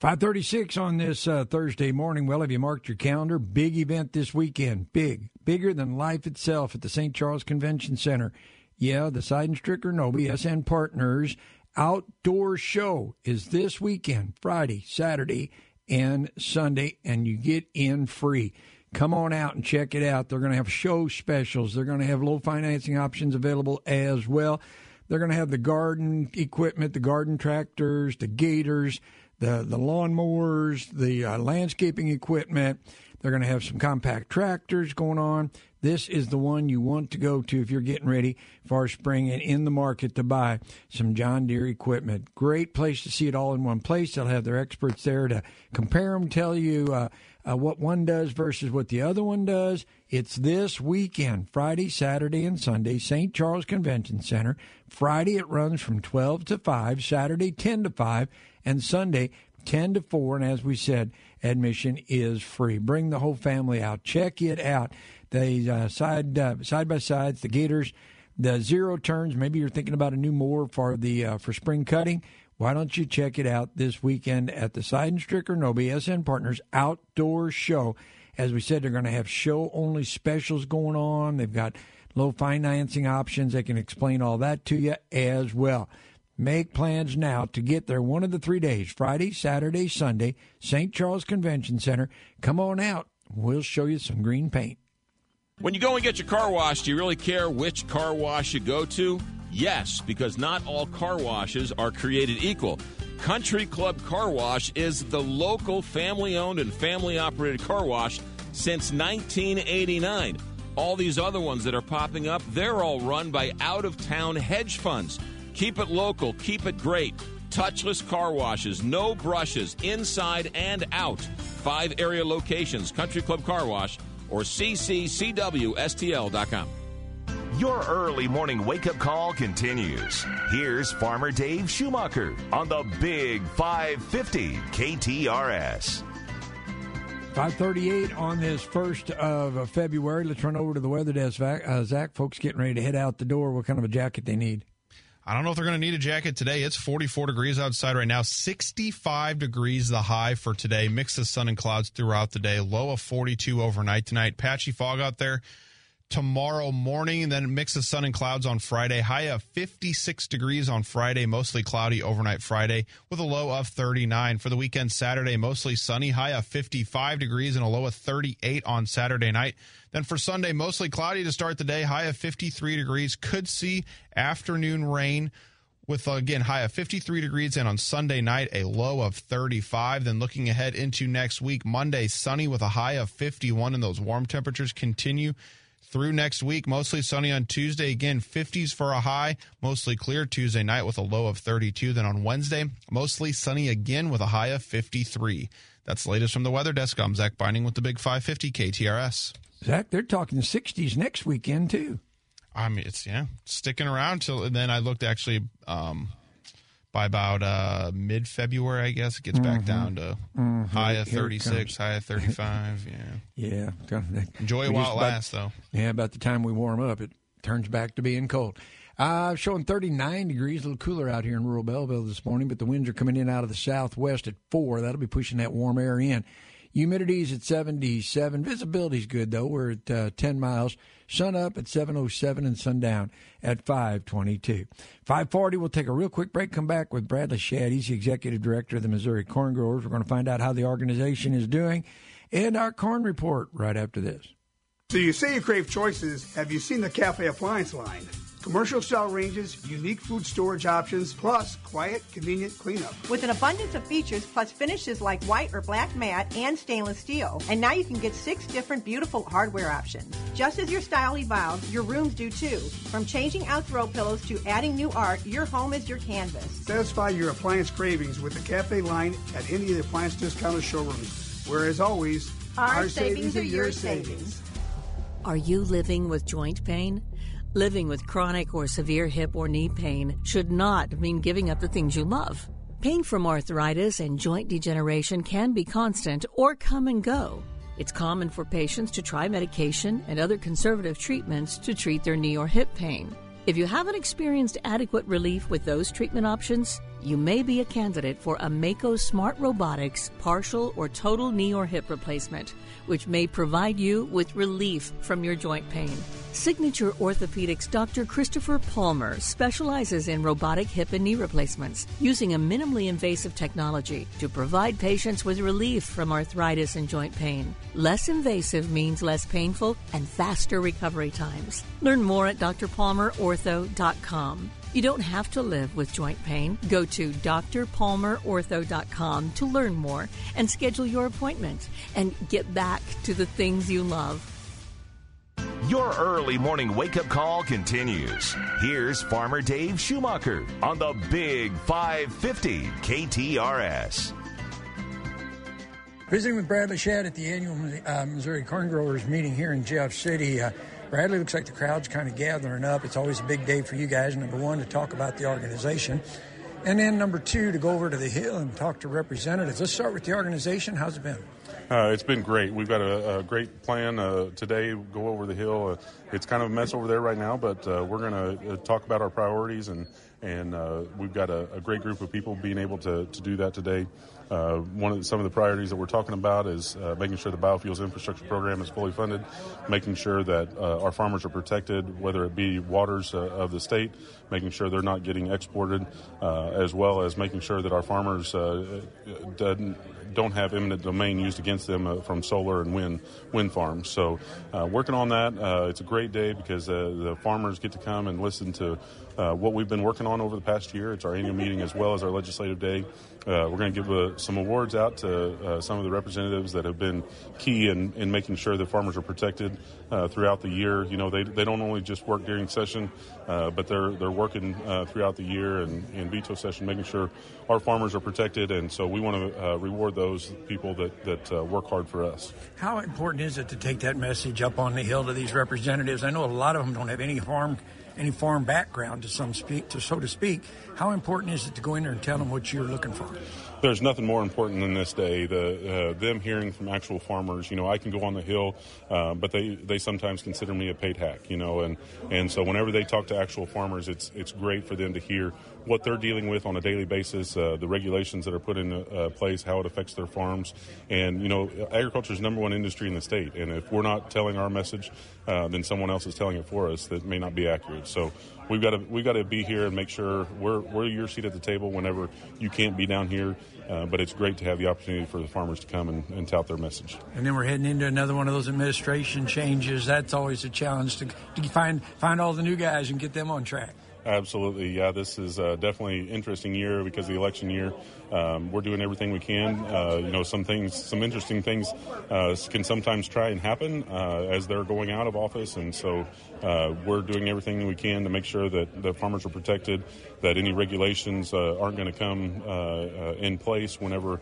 536 on this uh, Thursday morning. Well, have you marked your calendar? Big event this weekend. Big. Bigger than life itself at the St. Charles Convention Center. Yeah, the Sydenstricker Nobbe SN Partners outdoor show is this weekend, Friday, Saturday, and Sunday, and you get in free. Come on out and check it out. They're going to have show specials. They're going to have low financing options available as well. They're going to have the garden equipment, the garden tractors, the gators, the the lawnmowers, the uh, landscaping equipment. They're going to have some compact tractors going on. This is the one you want to go to if you're getting ready for spring and in the market to buy some John Deere equipment. Great place to see it all in one place. They'll have their experts there to compare them, tell you uh, uh, what one does versus what the other one does. It's this weekend, Friday, Saturday, and Sunday, St. Charles Convention Center. Friday it runs from 12 to 5, Saturday 10 to 5, and Sunday 10 to 4. And as we said, admission is free. Bring the whole family out. Check it out. The uh, side uh, side by sides, the Gators, the zero turns. Maybe you're thinking about a new mower for the uh, for spring cutting. Why don't you check it out this weekend at the side Sydenstricker Nobbe SN Partners Outdoor Show? As we said, they're going to have show only specials going on. They've got low financing options. They can explain all that to you as well. Make plans now to get there one of the three days Friday, Saturday, Sunday, St. Charles Convention Center. Come on out. We'll show you some green paint. When you go and get your car washed, do you really care which car wash you go to? Yes, because not all car washes are created equal. Country Club Car Wash is the local family owned and family operated car wash since 1989. All these other ones that are popping up, they're all run by out of town hedge funds. Keep it local, keep it great. Touchless car washes, no brushes, inside and out. Five area locations Country Club Car Wash or cccwstl.com. Your early morning wake up call continues. Here's Farmer Dave Schumacher on the Big 550 KTRS. 538 on this first of February. Let's run over to the weather desk. Uh, Zach, folks getting ready to head out the door. What kind of a jacket they need? I don't know if they're going to need a jacket today. It's 44 degrees outside right now. 65 degrees the high for today. Mix of sun and clouds throughout the day. Low of 42 overnight tonight. Patchy fog out there tomorrow morning, and then mix of sun and clouds on Friday. High of 56 degrees on Friday, mostly cloudy overnight Friday, with a low of 39. For the weekend, Saturday, mostly sunny. High of 55 degrees and a low of 38 on Saturday night. Then for Sunday, mostly cloudy to start the day, high of 53 degrees. Could see afternoon rain with again high of 53 degrees and on Sunday night a low of 35 then looking ahead into next week Monday sunny with a high of 51 and those warm temperatures continue through next week. Mostly sunny on Tuesday. Again 50s for a high. Mostly clear Tuesday night with a low of 32 then on Wednesday mostly sunny again with a high of 53 that's the latest from the weather desk. I'm Zach Binding with the Big 550 KTRS Zach, they're talking 60s next weekend too. I mean, it's yeah, sticking around till. And then I looked actually um, by about uh, mid February, I guess it gets back mm-hmm. down to mm-hmm. high of 36, high of 35. Yeah, yeah. Enjoy it while it lasts, though. Yeah, about the time we warm up, it turns back to being cold. Uh, showing 39 degrees, a little cooler out here in rural Belleville this morning, but the winds are coming in out of the southwest at 4. That'll be pushing that warm air in. Humidity's at 77. Visibility's good though. We're at uh, 10 miles. Sun up at 707 and sundown at 522. 540, we'll take a real quick break. Come back with Bradley Schad. He's the executive director of the Missouri Corn Growers. We're going to find out how the organization is doing and our corn report right after this. So you say you crave choices. Have you seen the Cafe Appliance line? Commercial style ranges, unique food storage options, plus quiet, convenient cleanup. With an abundance of features plus finishes like white or black matte and stainless steel. And now you can get six different beautiful hardware options. Just as your style evolves, your rooms do too. From changing out throw pillows to adding new art, your home is your canvas. Satisfy your appliance cravings with the Cafe line at any of the appliance discounter showrooms. Where, as always, our, savings, savings are your savings. savings. Are you living with joint pain? Living with chronic or severe hip or knee pain should not mean giving up the things you love. Pain from arthritis and joint degeneration can be constant or come and go. It's common for patients to try medication and other conservative treatments to treat their knee or hip pain. If you haven't experienced adequate relief with those treatment options, you may be a candidate for a Mako Smart Robotics partial or total knee or hip replacement, which may provide you with relief from your joint pain. Signature Orthopedics Dr. Christopher Palmer specializes in robotic hip and knee replacements using a minimally invasive technology to provide patients with relief from arthritis and joint pain. Less invasive means less painful and faster recovery times. Learn more at drpalmerortho.com. You don't have to live with joint pain. Go to drpalmerortho.com to learn more and schedule your appointment and get back to the things you love. Your early morning wake up call continues. Here's Farmer Dave Schumacher on the Big 550 KTRS. Visiting with Bradley Schad at the annual uh, Missouri Corn Growers meeting here in Jeff City. Uh, Bradley, looks like the crowd's kind of gathering up. It's always a big day for you guys. Number one, to talk about the organization. And then number two, to go over to the Hill and talk to representatives. Let's start with the organization. How's it been? Uh, it's been great. We've got a, a great plan uh, today. Go over the hill. Uh, it's kind of a mess over there right now, but uh, we're going to uh, talk about our priorities, and and uh, we've got a, a, great group of people being able to, to do that today. Uh, one of the, some of the priorities that we're talking about is uh, making sure the biofuels infrastructure program is fully funded, making sure that uh, our farmers are protected, whether it be waters uh, of the state, making sure they're not getting exported, uh, as well as making sure that our farmers don't have eminent domain used against them from solar and wind wind farms. So, working on that. it's a great day because the farmers get to come and listen to uh, what we've been working on over the past year. It's our annual meeting as well as our legislative day. Uh, we're going to give uh, some awards out to uh, some of the representatives that have been key in, in making sure that farmers are protected uh, throughout the year. You know, they, they don't only just work during session, uh, but they're they're working throughout the year and in veto session, making sure our farmers are protected. And so we want to reward those people that that work hard for us. How important is it to take that message up on the hill to these representatives? I know a lot of them don't have any farm any farm background to some speak to so to speak how important is it to go in there and tell them what you're looking for there's nothing more important than this day. The uh, them hearing from actual farmers. You know, I can go on the hill, uh, but they, they sometimes consider me a paid hack. You know, and and so whenever they talk to actual farmers, it's it's great for them to hear what they're dealing with on a daily basis, uh, the regulations that are put in uh, place, how it affects their farms, and you know, agriculture is number one industry in the state. And if we're not telling our message, uh, then someone else is telling it for us that may not be accurate. So we've got to we've got to be here and make sure we're we're your seat at the table whenever you can't be down here. Uh, but it's great to have the opportunity for the farmers to come and, and tout their message. And then we're heading into another one of those administration changes. That's always a challenge to, to find find all the new guys and get them on track. Absolutely, yeah. This is uh, definitely interesting year because the election year. Um, we're doing everything we can. Uh, you know, some things, some interesting things uh, can sometimes try and happen uh, as they're going out of office, and so uh, we're doing everything we can to make sure that the farmers are protected, that any regulations uh, aren't going to come in place whenever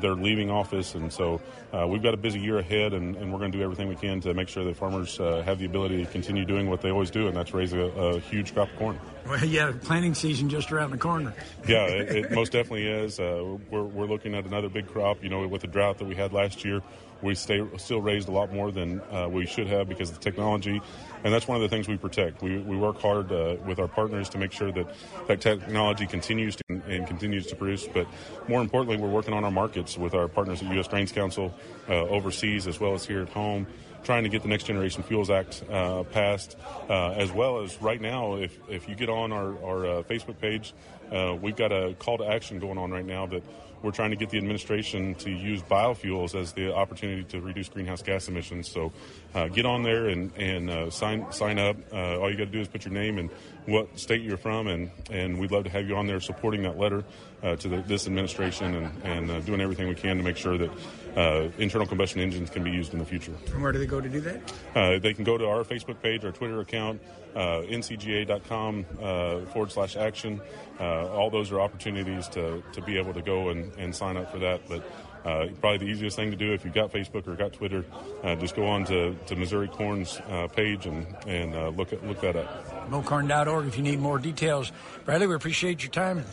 they're leaving office, and so we've got a busy year ahead, and, and we're going to do everything we can to make sure that farmers have the ability to continue doing what they always do, and that's raise a, a huge crop of corn. Well, yeah, planting season just around the corner. yeah, it, it most definitely is. Uh, we're, we're looking at another big crop. You know, with the drought that we had last year, we stay, still raised a lot more than uh, we should have because of the technology, and that's one of the things we protect. We, we work hard uh, with our partners to make sure that that technology continues to, and continues to produce. But more importantly, we're working on our markets with our partners at U.S. Grains Council uh, overseas as well as here at home trying to get the Next Generation Fuels Act uh, passed, uh, as well as right now, if, if you get on our, our uh, Facebook page, uh, we've got a call to action going on right now that we're trying to get the administration to use biofuels as the opportunity to reduce greenhouse gas emissions. So uh, get on there and, and uh, sign sign up. Uh, all you got to do is put your name and what state you're from, and, and we'd love to have you on there supporting that letter uh, to the, this administration and, and uh, doing everything we can to make sure that uh, internal combustion engines can be used in the future. And where do they go to do that? Uh, they can go to our Facebook page, our Twitter account, uh, ncga.com uh, forward slash action. Uh, all those are opportunities to, to be able to go and, and sign up for that. But uh, probably the easiest thing to do if you've got Facebook or got Twitter, uh, just go on to, to Missouri Corn's uh, page and, and uh, look at, look that up. MoCorn.org if you need more details. Bradley, we appreciate your time.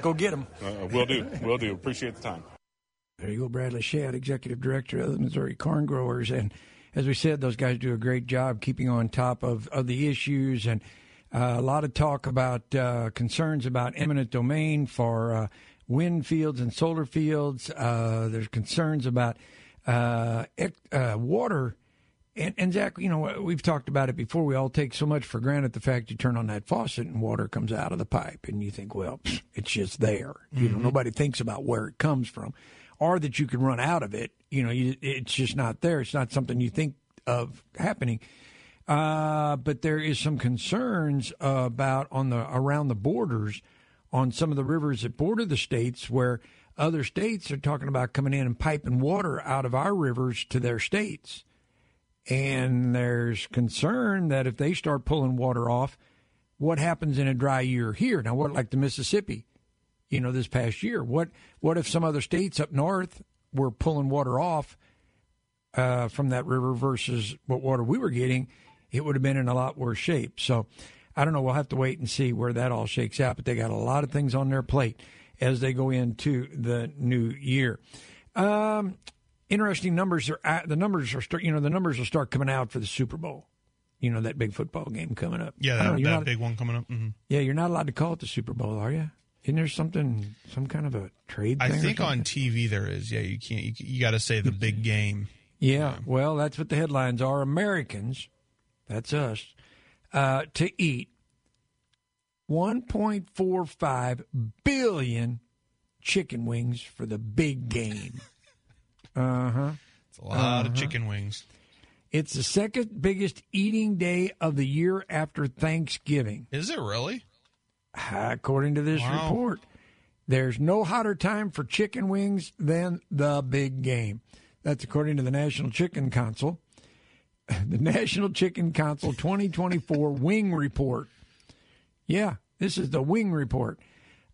Go get them. Uh, will do. Will do. Appreciate the time. There you go, Bradley Schad, Executive Director of the Missouri Corn Growers. And as we said, those guys do a great job keeping on top of, of the issues and uh, a lot of talk about uh, concerns about eminent domain for uh, wind fields and solar fields. Uh, there's concerns about uh, uh, water. And, and Zach, you know, we've talked about it before. We all take so much for granted the fact you turn on that faucet and water comes out of the pipe, and you think, well, it's just there. You know, Mhm. nobody thinks about where it comes from, or that you can run out of it. You know, you, it's just not there. It's not something you think of happening. Uh, but there is some concerns about on the around the borders on some of the rivers that border the states where other states are talking about coming in and piping water out of our rivers to their states. And there's concern that if they start pulling water off, what happens in a dry year here? Now, what like the Mississippi, you know, this past year? What what if some other states up north were pulling water off uh, from that river versus what water we were getting? It would have been in a lot worse shape. So, I don't know. We'll have to wait and see where that all shakes out. But they got a lot of things on their plate as they go into the new year. Um, interesting numbers are at, the numbers are start, you know the numbers will start coming out for the Super Bowl. You know that big football game coming up. Yeah, that, know, that not- big one coming up. hmm Yeah, you're not allowed to call it the Super Bowl, are you? Isn't there something, some kind of a trade? I think on TV there is. Yeah, you can't. You, you got to say the big game. Yeah, well, that's what the headlines are. Americans, that's us, uh, to eat 1.45 billion chicken wings for the big game. Uh huh. It's a lot of chicken wings. It's the second biggest eating day of the year after Thanksgiving. Is it really? According to this Wow. report, there's no hotter time for chicken wings than the big game. That's according to the National Chicken Council. The National Chicken Council 2024 Wing Report. Yeah, this is the Wing Report.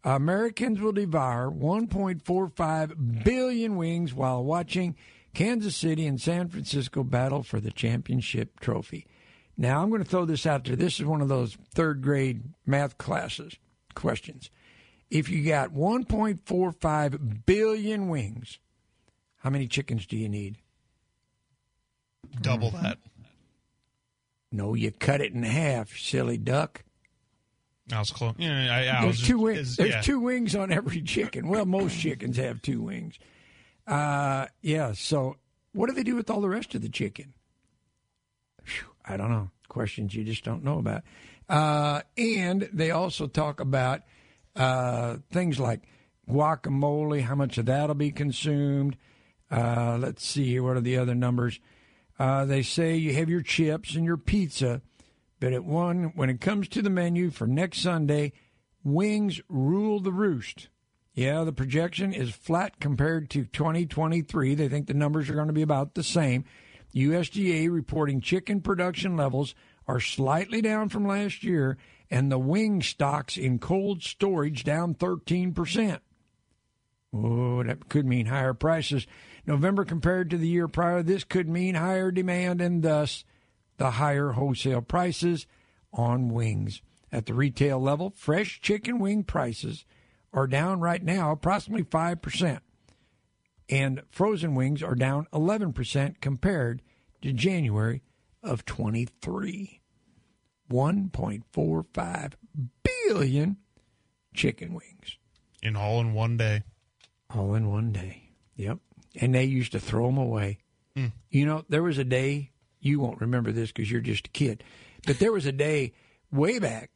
Americans will devour 1.45 billion wings while watching Kansas City and San Francisco battle for the championship trophy. Now, I'm going to throw this out there. This is one of those third grade math classes questions. If you got 1.45 billion wings, how many chickens do you need? Double that. No, you cut it in half, silly duck. I was close. Yeah, I, I There's was two wings. There's yeah. two wings on every chicken. Well, most chickens have two wings. Uh, yeah. So, what do they do with all the rest of the chicken? Phew, I don't know. Questions you just don't know about. Uh, and they also talk about uh, things like guacamole. How much of that'll be consumed? Uh, let's see here. What are the other numbers? Uh, they say you have your chips and your pizza, but at one when it comes to the menu for next Sunday, wings rule the roost. Yeah, the projection is flat compared to 2023. They think the numbers are going to be about the same. USDA reporting chicken production levels are slightly down from last year, and the wing stocks in cold storage down 13%. Oh, that could mean higher prices. November compared to the year prior, this could mean higher demand and thus the higher wholesale prices on wings. At the retail level, fresh chicken wing prices are down right now approximately 5%, and frozen wings are down 11% compared to January of 23. 1.45 billion chicken wings. in all in one day. All in one day. Yep. And they used to throw them away. Hmm. You know, there was a day, you won't remember this because you're just a kid, but there was a day way back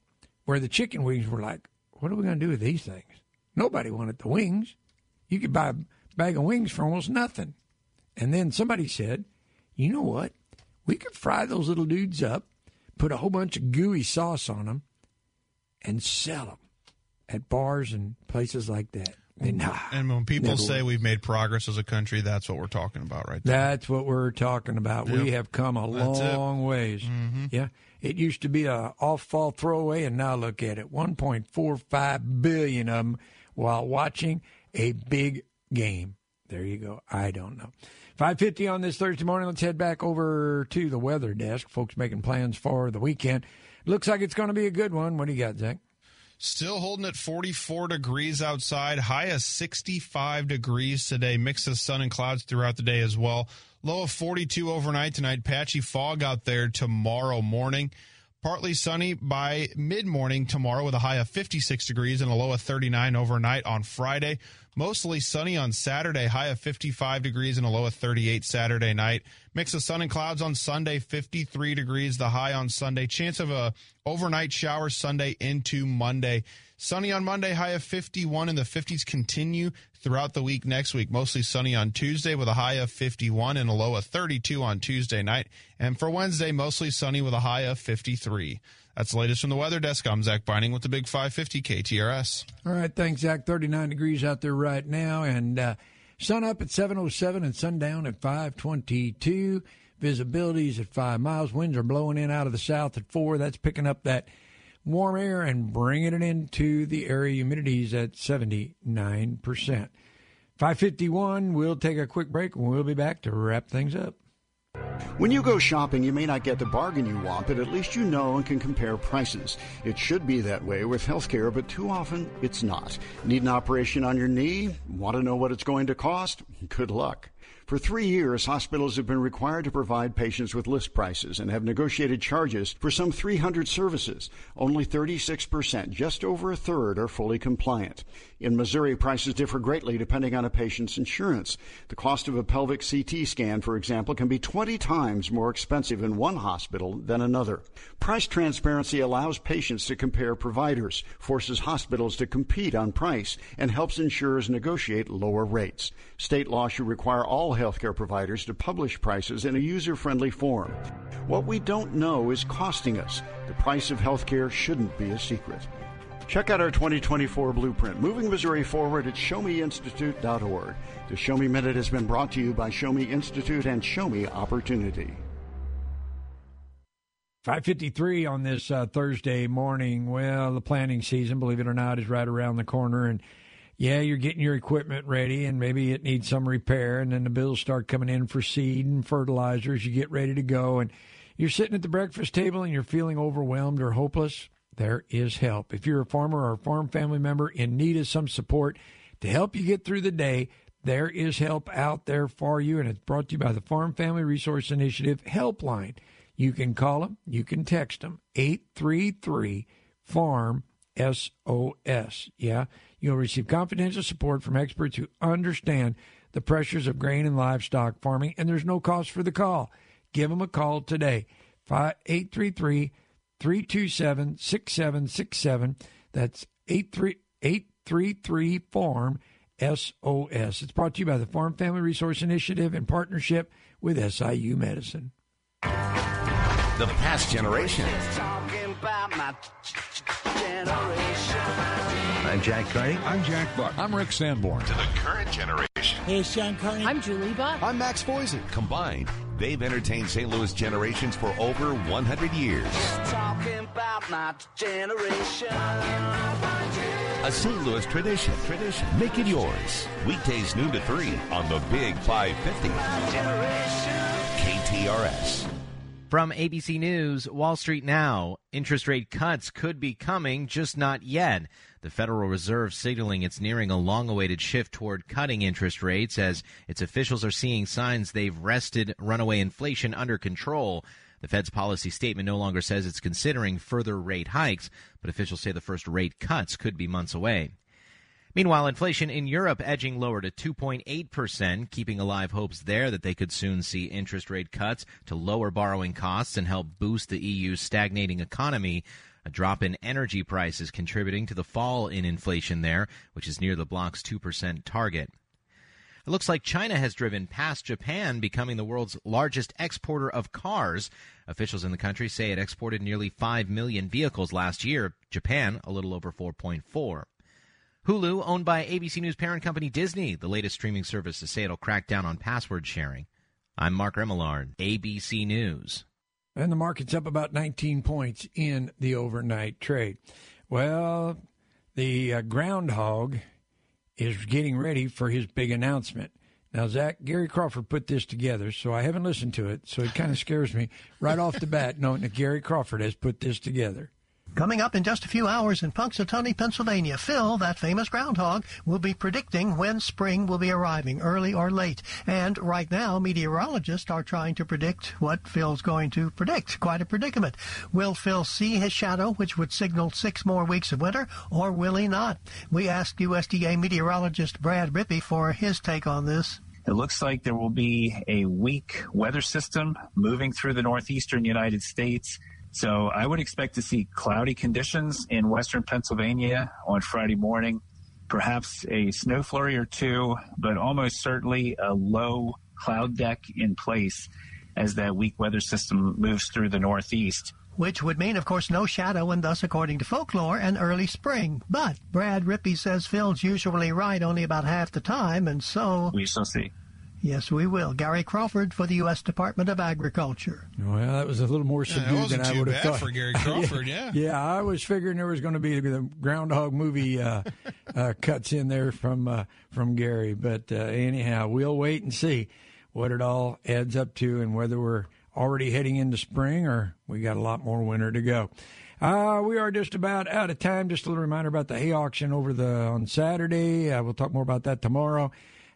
where the chicken wings were like, what are we going to do with these things? Nobody wanted the wings. You could buy bag of wings for almost nothing. And then somebody said, you know what? We could fry those little dudes up, put a whole bunch of gooey sauce on them, and sell them at bars and places like that. And, nah, And when people say we've made progress as a country, that's what we're talking about right there. That's what we're talking about. We have come a That's it. long ways. Mm-hmm. Yeah, it used to be a off-fall throwaway, and now look at it: 1.45 billion of them while watching a big game. There you go. I don't know. 550 on this Thursday morning. Let's head back over to the weather desk. Folks making plans for the weekend. Looks like it's going to be a good one. What do you got, Zach? Still holding at 44 degrees outside, high of 65 degrees today. Mix of sun and clouds throughout the day as well. Low of 42 overnight tonight. Patchy fog out there tomorrow morning. Partly sunny by mid morning tomorrow with a high of 56 degrees and a low of 39 overnight on Friday. Mostly sunny on Saturday, high of 55 degrees and a low of 38 Saturday night. Mix of sun and clouds on Sunday, 53 degrees, the high on Sunday. Chance of a overnight shower Sunday into Monday. Sunny on Monday, high of 51 and the 50s continue throughout the week next week. Mostly sunny on Tuesday with a high of 51 and a low of 32 on Tuesday night. And for Wednesday, mostly sunny with a high of 53. That's the latest from the weather desk. I'm Zach Binding with the Big 550 KTRS. All right, thanks, Zach. 39 degrees out there right now, and uh, sun up at 7.07 and sundown at 5.22. Visibility's at 5 miles. Winds are blowing in out of the south at 4. That's picking up that warm air and bringing it into the area. Humidity's at 79%. 551, we'll take a quick break, and we'll be back to wrap things up. When you go shopping, you may not get the bargain you want, but at least you know and can compare prices. It should be that way with healthcare, but too often it's not. Need an operation on your knee? Want to know what it's going to cost? Good luck. For three years, hospitals have been required to provide patients with list prices and have negotiated charges for some 300 services. Only 36%, just over a third, are fully compliant. In Missouri, prices differ greatly depending on a patient's insurance. The cost of a pelvic CT scan, for example, can be 20 times more expensive in one hospital than another. Price transparency allows patients to compare providers, forces hospitals to compete on price, and helps insurers negotiate lower rates. State law should require all healthcare providers to publish prices in a user friendly form. What we don't know is costing us. The price of healthcare shouldn't be a secret. Check out our 2024 blueprint, Moving Missouri Forward at ShowMeInstitute.org. The Show Me Minute has been brought to you by Show Me Institute and Show Me Opportunity. 553 on this uh, Thursday morning. Well, the planting season, believe it or not, is right around the corner. And yeah, you're getting your equipment ready and maybe it needs some repair. And then the bills start coming in for seed and fertilizers. You get ready to go and you're sitting at the breakfast table and you're feeling overwhelmed or hopeless. There is help. If you're a farmer or a farm family member in need of some support to help you get through the day, there is help out there for you. And it's brought to you by the Farm Family Resource Initiative Helpline. You can call them, you can text them, 833 FARM SOS. Yeah, you'll receive confidential support from experts who understand the pressures of grain and livestock farming, and there's no cost for the call. Give them a call today, 833 327 6767. That's 833 FARM SOS. It's brought to you by the Farm Family Resource Initiative in partnership with SIU Medicine. The past generation. I'm Jack Carney. I'm Jack Buck. I'm Rick Sanborn. To the current generation. Hey, Sean Carney. I'm Julie Buck. I'm Max Boise. Combined, they've entertained St. Louis generations for over 100 years. Talking about my generation. A St. Louis tradition. Tradition. Make it yours. Weekdays noon to 3 on the Big 550. Generation. KTRS. From ABC News, Wall Street Now, interest rate cuts could be coming, just not yet. The Federal Reserve signaling it's nearing a long awaited shift toward cutting interest rates as its officials are seeing signs they've wrested runaway inflation under control. The Fed's policy statement no longer says it's considering further rate hikes, but officials say the first rate cuts could be months away. Meanwhile, inflation in Europe edging lower to 2.8%, keeping alive hopes there that they could soon see interest rate cuts to lower borrowing costs and help boost the EU's stagnating economy. A drop in energy prices contributing to the fall in inflation there, which is near the bloc's 2% target. It looks like China has driven past Japan, becoming the world's largest exporter of cars. Officials in the country say it exported nearly 5 million vehicles last year. Japan, a little over 4.4. Hulu, owned by ABC News parent company Disney, the latest streaming service to say it'll crack down on password sharing. I'm Mark Remillard, ABC News. And the market's up about 19 points in the overnight trade. Well, the uh, groundhog is getting ready for his big announcement. Now, Zach, Gary Crawford put this together, so I haven't listened to it, so it kind of scares me right off the bat knowing that Gary Crawford has put this together. Coming up in just a few hours in Punxsutawney, Pennsylvania, Phil, that famous groundhog, will be predicting when spring will be arriving, early or late. And right now, meteorologists are trying to predict what Phil's going to predict. Quite a predicament. Will Phil see his shadow, which would signal six more weeks of winter, or will he not? We asked USDA meteorologist Brad Rippey for his take on this. It looks like there will be a weak weather system moving through the northeastern United States so I would expect to see cloudy conditions in western Pennsylvania on Friday morning, perhaps a snow flurry or two, but almost certainly a low cloud deck in place as that weak weather system moves through the northeast. Which would mean, of course, no shadow and thus, according to folklore, an early spring. But Brad Rippey says Phil's usually right only about half the time, and so. We shall see. Yes, we will. Gary Crawford for the U.S. Department of Agriculture. Well, that was a little more subdued yeah, than I would have thought. for Gary Crawford, yeah. yeah. yeah, I was figuring there was going to be the Groundhog movie uh, uh, cuts in there from uh, from Gary, but uh, anyhow, we'll wait and see what it all adds up to and whether we're already heading into spring or we got a lot more winter to go. Uh, we are just about out of time. Just a little reminder about the hay auction over the on Saturday. Uh, we'll talk more about that tomorrow.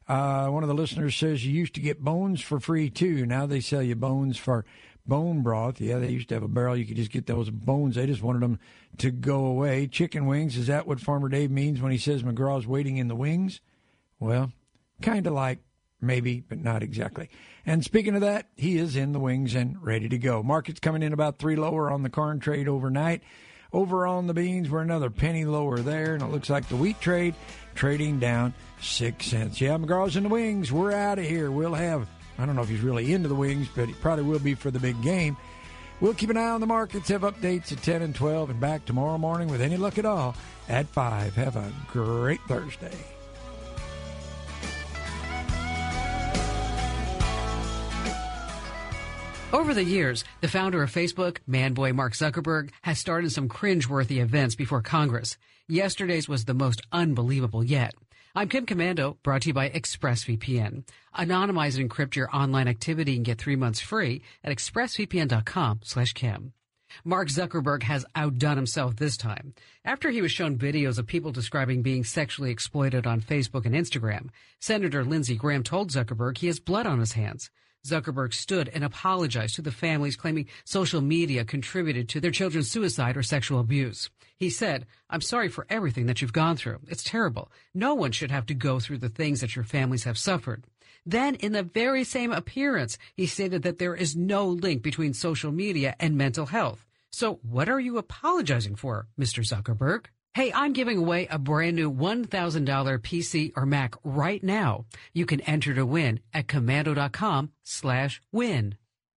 Uh, one of the listeners says you used to get bones for free too. Now they sell you bones for bone broth. Yeah, they used to have a barrel. You could just get those bones. They just wanted them to go away. Chicken wings. Is that what Farmer Dave means when he says McGraw's waiting in the wings? Well, kind of like maybe, but not exactly. And speaking of that, he is in the wings and ready to go. Market's coming in about three lower on the corn trade overnight. Over on the beans, we're another penny lower there, and it looks like the wheat trade trading down six cents. Yeah, McGraw's in the wings. We're out of here. We'll have, I don't know if he's really into the wings, but he probably will be for the big game. We'll keep an eye on the markets, have updates at 10 and 12, and back tomorrow morning with any luck at all at 5. Have a great Thursday. Over the years, the founder of Facebook, manboy Mark Zuckerberg, has started some cringeworthy events before Congress. Yesterday's was the most unbelievable yet. I'm Kim Komando, brought to you by ExpressVPN. Anonymize and encrypt your online activity and get three months free at expressvpn.com slash Kim. Mark Zuckerberg has outdone himself this time. After he was shown videos of people describing being sexually exploited on Facebook and Instagram, Senator Lindsey Graham told Zuckerberg he has blood on his hands. Zuckerberg stood and apologized to the families claiming social media contributed to their children's suicide or sexual abuse. He said, I'm sorry for everything that you've gone through. It's terrible. No one should have to go through the things that your families have suffered. Then, in the very same appearance, he stated that there is no link between social media and mental health. So, what are you apologizing for, Mr. Zuckerberg? Hey, I'm giving away a brand new $1,000 PC or Mac right now. You can enter to win at komando.com slash win.